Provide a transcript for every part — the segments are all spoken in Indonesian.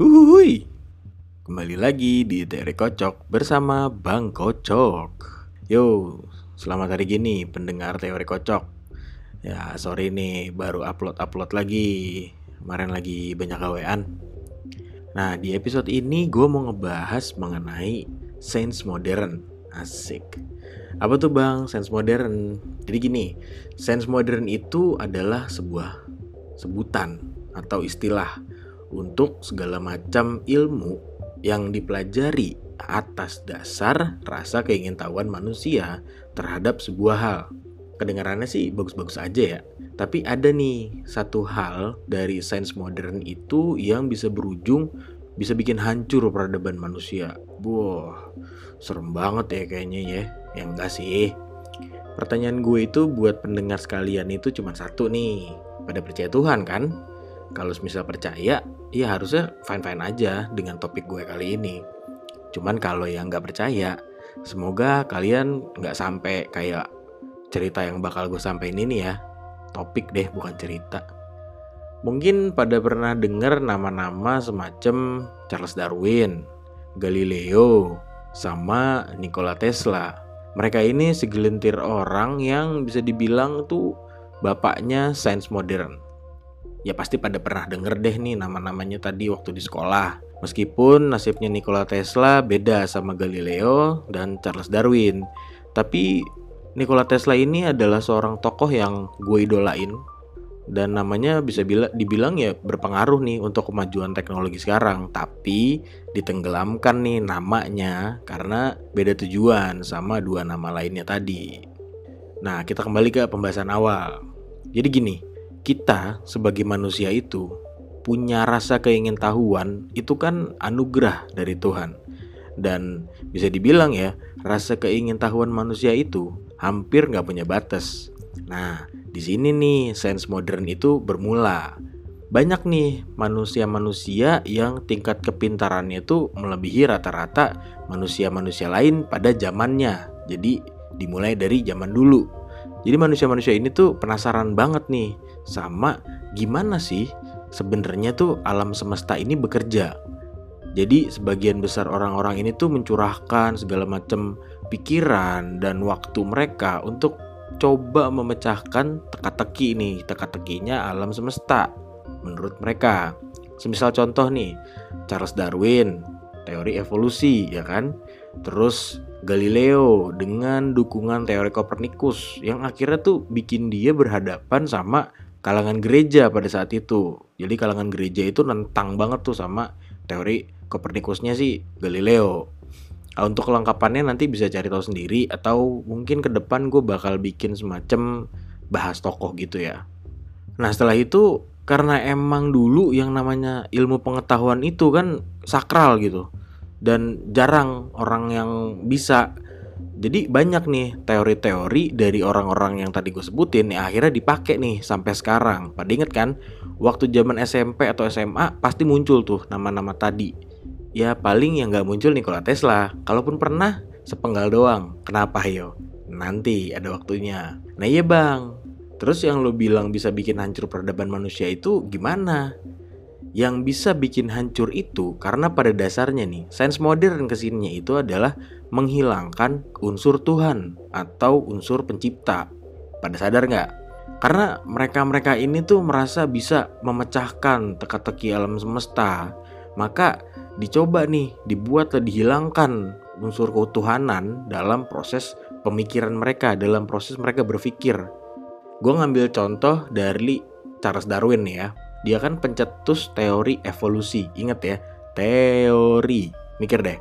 Uhuy. Kembali lagi di Teori Kocok bersama Bang Kocok. Yo, selamat hari gini pendengar Teori Kocok. Ya, sorry nih baru upload-upload lagi. Kemarin lagi banyak gawean. Nah, di episode ini gue mau ngebahas mengenai sains modern. Asik. Apa tuh bang, sains modern? Jadi gini, sains modern itu adalah sebuah sebutan atau istilah untuk segala macam ilmu yang dipelajari atas dasar rasa keingintahuan manusia terhadap sebuah hal. Kedengarannya sih bagus-bagus aja ya. Tapi ada nih satu hal dari sains modern itu yang bisa berujung bisa bikin hancur peradaban manusia. Wah, serem banget ya kayaknya ya. Yang enggak sih. Pertanyaan gue itu buat pendengar sekalian itu cuma satu nih. Pada percaya Tuhan kan? Kalau misal percaya, ya harusnya fine-fine aja dengan topik gue kali ini. Cuman kalau yang nggak percaya, semoga kalian nggak sampai kayak cerita yang bakal gue sampaikan ini ya. Topik deh, bukan cerita. Mungkin pada pernah dengar nama-nama semacam Charles Darwin, Galileo, sama Nikola Tesla. Mereka ini segelintir orang yang bisa dibilang tuh bapaknya sains modern. Ya pasti pada pernah denger deh nih nama-namanya tadi waktu di sekolah. Meskipun nasibnya Nikola Tesla beda sama Galileo dan Charles Darwin. Tapi Nikola Tesla ini adalah seorang tokoh yang gue idolain dan namanya bisa bila, dibilang ya berpengaruh nih untuk kemajuan teknologi sekarang tapi ditenggelamkan nih namanya karena beda tujuan sama dua nama lainnya tadi nah kita kembali ke pembahasan awal jadi gini kita sebagai manusia itu punya rasa keingintahuan itu kan anugerah dari Tuhan dan bisa dibilang ya rasa keingintahuan manusia itu hampir nggak punya batas nah di sini nih sains modern itu bermula. Banyak nih manusia-manusia yang tingkat kepintarannya itu melebihi rata-rata manusia-manusia lain pada zamannya. Jadi dimulai dari zaman dulu. Jadi manusia-manusia ini tuh penasaran banget nih sama gimana sih sebenarnya tuh alam semesta ini bekerja. Jadi sebagian besar orang-orang ini tuh mencurahkan segala macam pikiran dan waktu mereka untuk coba memecahkan teka-teki nih, teka-tekinya alam semesta menurut mereka. Semisal contoh nih, Charles Darwin, teori evolusi ya kan? Terus Galileo dengan dukungan teori Copernicus yang akhirnya tuh bikin dia berhadapan sama kalangan gereja pada saat itu. Jadi kalangan gereja itu nentang banget tuh sama teori Copernicusnya sih Galileo. Nah, untuk kelengkapannya nanti bisa cari tahu sendiri atau mungkin ke depan gue bakal bikin semacam bahas tokoh gitu ya. Nah setelah itu karena emang dulu yang namanya ilmu pengetahuan itu kan sakral gitu dan jarang orang yang bisa jadi banyak nih teori-teori dari orang-orang yang tadi gue sebutin ya akhirnya dipakai nih sampai sekarang. Pada inget kan waktu zaman SMP atau SMA pasti muncul tuh nama-nama tadi Ya paling yang nggak muncul Nikola Tesla. Kalaupun pernah, sepenggal doang. Kenapa yo? Nanti ada waktunya. Nah iya bang. Terus yang lo bilang bisa bikin hancur peradaban manusia itu gimana? Yang bisa bikin hancur itu karena pada dasarnya nih, sains modern ke sininya itu adalah menghilangkan unsur Tuhan atau unsur pencipta. Pada sadar nggak? Karena mereka-mereka ini tuh merasa bisa memecahkan teka-teki alam semesta. Maka dicoba nih dibuat atau dihilangkan unsur keutuhanan dalam proses pemikiran mereka, dalam proses mereka berpikir. Gue ngambil contoh dari Charles Darwin nih ya. Dia kan pencetus teori evolusi. Ingat ya, teori. Mikir deh,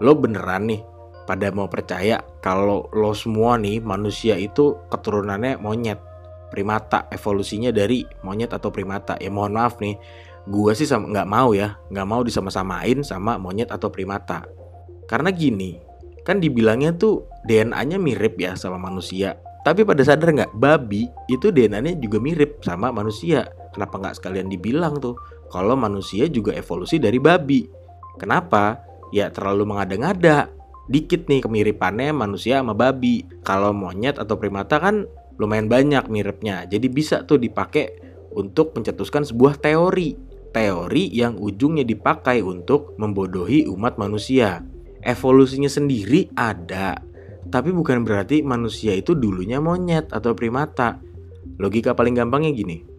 lo beneran nih pada mau percaya kalau lo semua nih manusia itu keturunannya monyet primata evolusinya dari monyet atau primata ya mohon maaf nih gue sih sama nggak mau ya nggak mau disama-samain sama monyet atau primata karena gini kan dibilangnya tuh DNA-nya mirip ya sama manusia tapi pada sadar nggak babi itu DNA-nya juga mirip sama manusia kenapa nggak sekalian dibilang tuh? Kalau manusia juga evolusi dari babi. Kenapa? Ya terlalu mengada-ngada. Dikit nih kemiripannya manusia sama babi. Kalau monyet atau primata kan lumayan banyak miripnya. Jadi bisa tuh dipakai untuk mencetuskan sebuah teori. Teori yang ujungnya dipakai untuk membodohi umat manusia. Evolusinya sendiri ada, tapi bukan berarti manusia itu dulunya monyet atau primata. Logika paling gampangnya gini.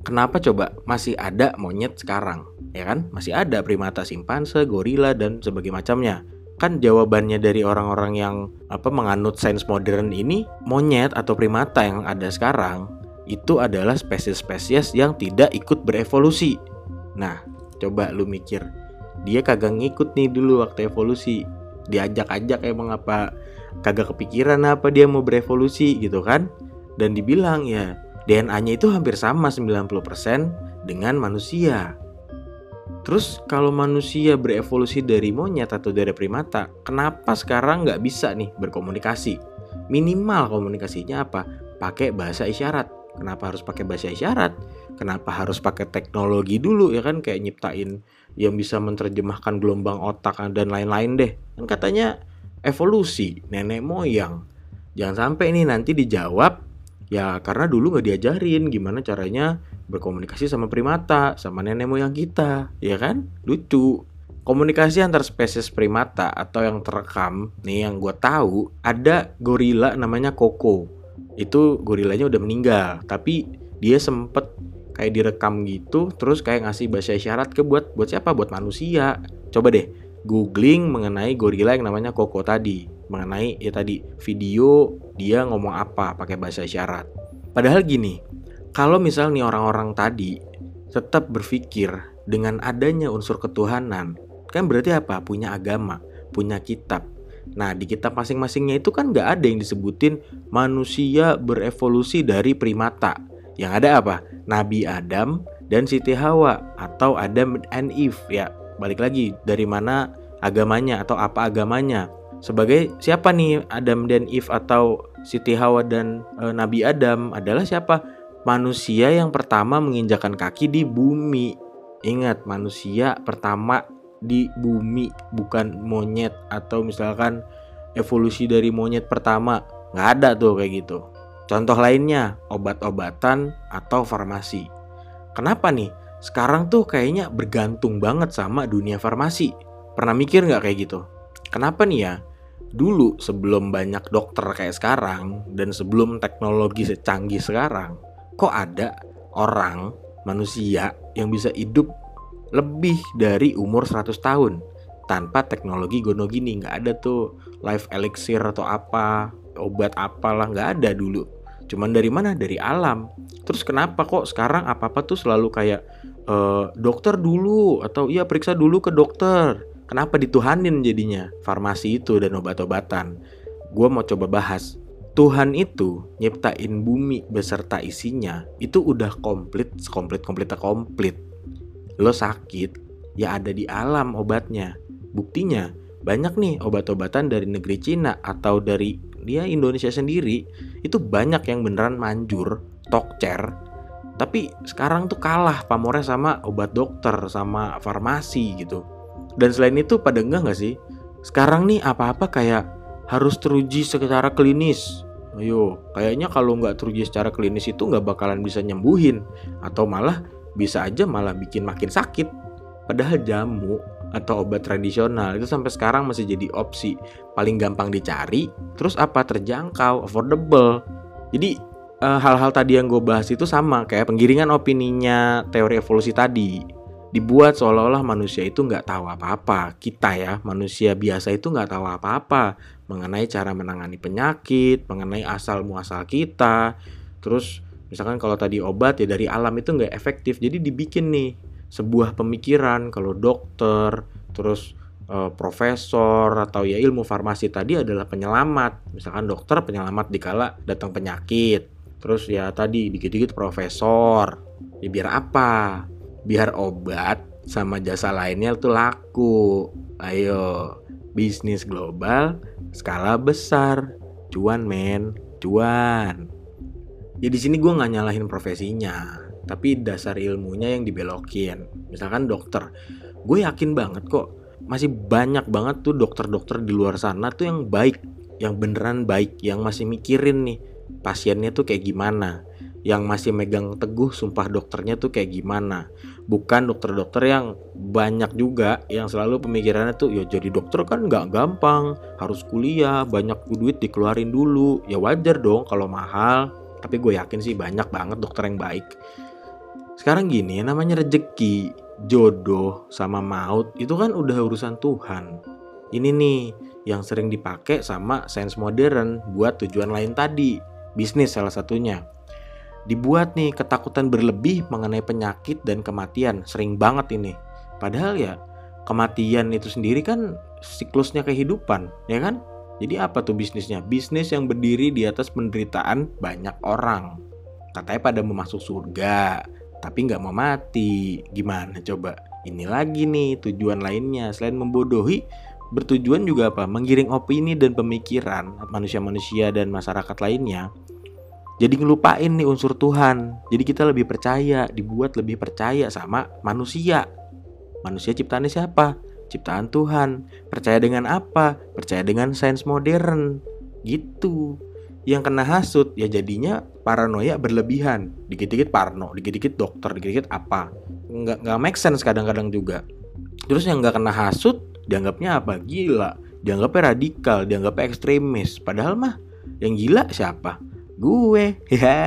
Kenapa coba masih ada monyet sekarang? Ya kan? Masih ada primata simpanse, gorila dan sebagainya macamnya. Kan jawabannya dari orang-orang yang apa menganut sains modern ini monyet atau primata yang ada sekarang itu adalah spesies-spesies yang tidak ikut berevolusi. Nah, coba lu mikir, dia kagak ngikut nih dulu waktu evolusi. Diajak-ajak emang apa kagak kepikiran apa dia mau berevolusi gitu kan? Dan dibilang ya DNA-nya itu hampir sama 90% dengan manusia. Terus kalau manusia berevolusi dari monyet atau dari primata, kenapa sekarang nggak bisa nih berkomunikasi? Minimal komunikasinya apa? Pakai bahasa isyarat. Kenapa harus pakai bahasa isyarat? Kenapa harus pakai teknologi dulu ya kan kayak nyiptain yang bisa menerjemahkan gelombang otak dan lain-lain deh. Kan katanya evolusi nenek moyang. Jangan sampai ini nanti dijawab ya karena dulu nggak diajarin gimana caranya berkomunikasi sama primata, sama nenek moyang kita, ya kan? Lucu. Komunikasi antar spesies primata atau yang terekam nih yang gue tahu ada gorila namanya Koko. Itu gorilanya udah meninggal, tapi dia sempet kayak direkam gitu terus kayak ngasih bahasa isyarat ke buat buat siapa buat manusia coba deh googling mengenai gorila yang namanya Koko tadi mengenai ya tadi video dia ngomong apa pakai bahasa isyarat padahal gini kalau misal nih orang-orang tadi tetap berpikir dengan adanya unsur ketuhanan kan berarti apa punya agama punya kitab Nah di kitab masing-masingnya itu kan nggak ada yang disebutin manusia berevolusi dari primata yang ada apa? Nabi Adam dan Siti Hawa atau Adam and Eve ya. Balik lagi dari mana agamanya atau apa agamanya. Sebagai siapa nih Adam dan Eve atau Siti Hawa dan e, Nabi Adam adalah siapa? Manusia yang pertama menginjakan kaki di bumi. Ingat, manusia pertama di bumi, bukan monyet atau misalkan evolusi dari monyet pertama. Nggak ada tuh kayak gitu. Contoh lainnya, obat-obatan atau farmasi. Kenapa nih? Sekarang tuh kayaknya bergantung banget sama dunia farmasi. Pernah mikir nggak kayak gitu? Kenapa nih ya? Dulu sebelum banyak dokter kayak sekarang dan sebelum teknologi secanggih sekarang, kok ada orang manusia yang bisa hidup lebih dari umur 100 tahun tanpa teknologi gono gini nggak ada tuh life elixir atau apa obat apalah nggak ada dulu Cuman dari mana? Dari alam. Terus kenapa kok sekarang apa-apa tuh selalu kayak e, dokter dulu atau iya periksa dulu ke dokter. Kenapa dituhanin jadinya farmasi itu dan obat-obatan? Gue mau coba bahas. Tuhan itu nyiptain bumi beserta isinya itu udah komplit, komplit, komplit, komplit. Lo sakit, ya ada di alam obatnya. Buktinya banyak nih obat-obatan dari negeri Cina atau dari dia Indonesia sendiri itu banyak yang beneran manjur tokcer tapi sekarang tuh kalah pamornya sama obat dokter sama farmasi gitu dan selain itu pada enggak nggak sih? Sekarang nih apa-apa kayak harus teruji secara klinis. Ayo kayaknya kalau nggak teruji secara klinis itu nggak bakalan bisa nyembuhin. Atau malah bisa aja malah bikin makin sakit. Padahal jamu atau obat tradisional itu sampai sekarang masih jadi opsi. Paling gampang dicari terus apa? Terjangkau affordable. Jadi eh, hal-hal tadi yang gue bahas itu sama kayak penggiringan opininya teori evolusi tadi dibuat seolah-olah manusia itu nggak tahu apa-apa. Kita ya manusia biasa itu nggak tahu apa-apa mengenai cara menangani penyakit mengenai asal muasal kita. Terus misalkan kalau tadi obat ya dari alam itu nggak efektif. Jadi dibikin nih sebuah pemikiran kalau dokter terus e, profesor atau ya ilmu farmasi tadi adalah penyelamat. Misalkan dokter penyelamat dikala datang penyakit. Terus ya tadi dikit-dikit profesor. Ya biar apa biar obat sama jasa lainnya itu laku. Ayo bisnis global skala besar. Cuan men. Cuan. Ya di sini gue nggak nyalahin profesinya tapi dasar ilmunya yang dibelokin. Misalkan dokter. Gue yakin banget kok masih banyak banget tuh dokter-dokter di luar sana tuh yang baik yang beneran baik yang masih mikirin nih pasiennya tuh kayak gimana yang masih megang teguh sumpah dokternya tuh kayak gimana. Bukan dokter-dokter yang banyak juga yang selalu pemikirannya tuh ya jadi dokter kan nggak gampang harus kuliah banyak duit dikeluarin dulu. Ya wajar dong kalau mahal tapi gue yakin sih banyak banget dokter yang baik. Sekarang gini namanya rejeki jodoh sama maut itu kan udah urusan Tuhan. Ini nih yang sering dipakai sama sains modern buat tujuan lain tadi bisnis salah satunya dibuat nih ketakutan berlebih mengenai penyakit dan kematian. Sering banget ini. Padahal ya kematian itu sendiri kan siklusnya kehidupan ya kan? Jadi apa tuh bisnisnya? Bisnis yang berdiri di atas penderitaan banyak orang. Katanya pada mau masuk surga tapi nggak mau mati. Gimana coba? Ini lagi nih tujuan lainnya. Selain membodohi bertujuan juga apa? Menggiring opini dan pemikiran manusia-manusia dan masyarakat lainnya jadi ngelupain nih unsur Tuhan. Jadi kita lebih percaya, dibuat lebih percaya sama manusia. Manusia ciptaannya siapa? Ciptaan Tuhan. Percaya dengan apa? Percaya dengan sains modern. Gitu. Yang kena hasut ya jadinya paranoia berlebihan. Dikit-dikit parno, dikit-dikit dokter, dikit-dikit apa. Nggak, nggak make sense kadang-kadang juga. Terus yang nggak kena hasut dianggapnya apa? Gila. Dianggapnya radikal, dianggapnya ekstremis. Padahal mah yang gila siapa? Gue. Ya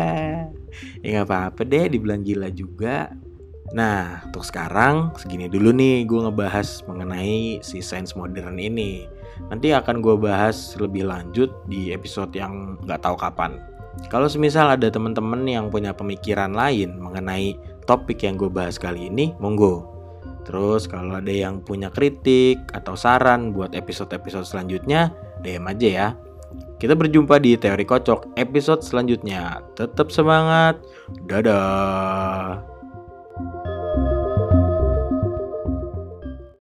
ya nggak apa-apa deh dibilang gila juga. Nah untuk sekarang segini dulu nih gue ngebahas mengenai si sains modern ini. Nanti akan gue bahas lebih lanjut di episode yang nggak tahu kapan. Kalau semisal ada teman-teman yang punya pemikiran lain mengenai topik yang gue bahas kali ini monggo. Terus kalau ada yang punya kritik atau saran buat episode-episode selanjutnya, DM aja ya. Kita berjumpa di Teori Kocok episode selanjutnya. Tetap semangat. Dadah.